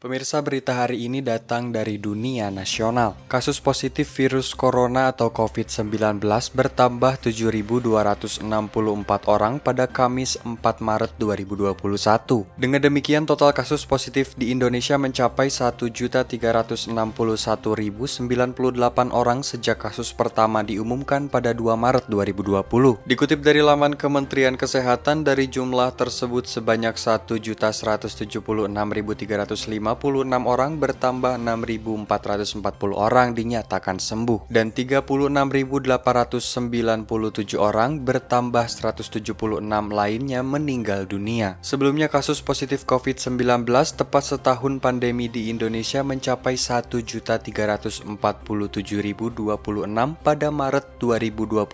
Pemirsa berita hari ini datang dari dunia nasional. Kasus positif virus corona atau COVID-19 bertambah 7.264 orang pada Kamis 4 Maret 2021. Dengan demikian total kasus positif di Indonesia mencapai 1.361.098 orang sejak kasus pertama diumumkan pada 2 Maret 2020. Dikutip dari laman Kementerian Kesehatan dari jumlah tersebut sebanyak 1.176.350 56 orang bertambah 6.440 orang dinyatakan sembuh dan 36.897 orang bertambah 176 lainnya meninggal dunia. Sebelumnya kasus positif COVID-19 tepat setahun pandemi di Indonesia mencapai 1.347.026 pada Maret 2021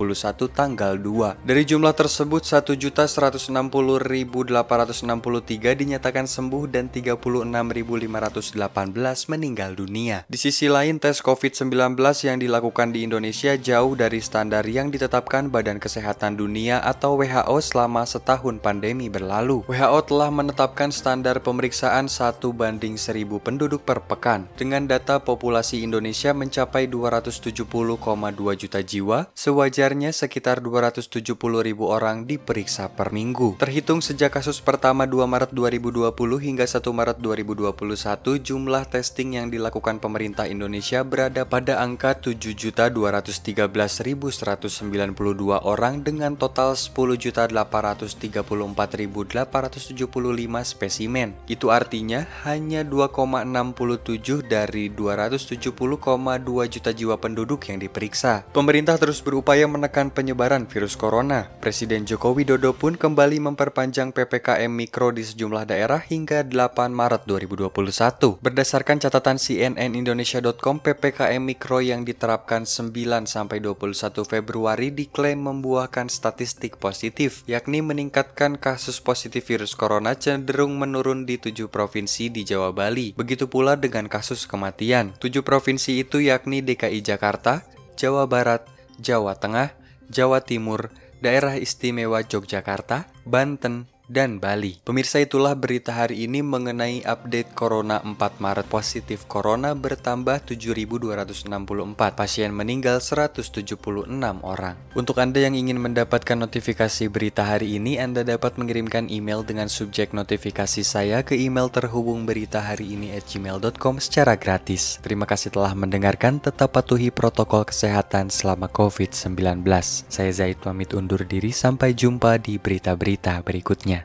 tanggal 2. Dari jumlah tersebut 1.160.863 dinyatakan sembuh dan 36.500 518 meninggal dunia. Di sisi lain, tes COVID-19 yang dilakukan di Indonesia jauh dari standar yang ditetapkan Badan Kesehatan Dunia atau WHO selama setahun pandemi berlalu. WHO telah menetapkan standar pemeriksaan 1 banding 1000 penduduk per pekan. Dengan data populasi Indonesia mencapai 270,2 juta jiwa, sewajarnya sekitar 270 ribu orang diperiksa per minggu. Terhitung sejak kasus pertama 2 Maret 2020 hingga 1 Maret 2021, jumlah testing yang dilakukan pemerintah Indonesia berada pada angka 7.213.192 orang dengan total 10.834.875 spesimen. Itu artinya hanya 2,67 dari 270,2 juta jiwa penduduk yang diperiksa. Pemerintah terus berupaya menekan penyebaran virus corona. Presiden Joko Widodo pun kembali memperpanjang PPKM Mikro di sejumlah daerah hingga 8 Maret 2021. Berdasarkan catatan cnnindonesia.com, PPKM Mikro yang diterapkan 9 sampai 21 Februari diklaim membuahkan statistik positif, yakni meningkatkan kasus positif virus corona cenderung menurun di tujuh provinsi di Jawa Bali. Begitu pula dengan kasus kematian. Tujuh provinsi itu yakni DKI Jakarta, Jawa Barat, Jawa Tengah, Jawa Timur, Daerah Istimewa Yogyakarta, Banten, dan Bali. Pemirsa itulah berita hari ini mengenai update Corona 4 Maret positif Corona bertambah 7.264, pasien meninggal 176 orang. Untuk Anda yang ingin mendapatkan notifikasi berita hari ini, Anda dapat mengirimkan email dengan subjek notifikasi saya ke email terhubung berita hari ini at gmail.com secara gratis. Terima kasih telah mendengarkan, tetap patuhi protokol kesehatan selama COVID-19. Saya Zaid pamit undur diri, sampai jumpa di berita-berita berikutnya.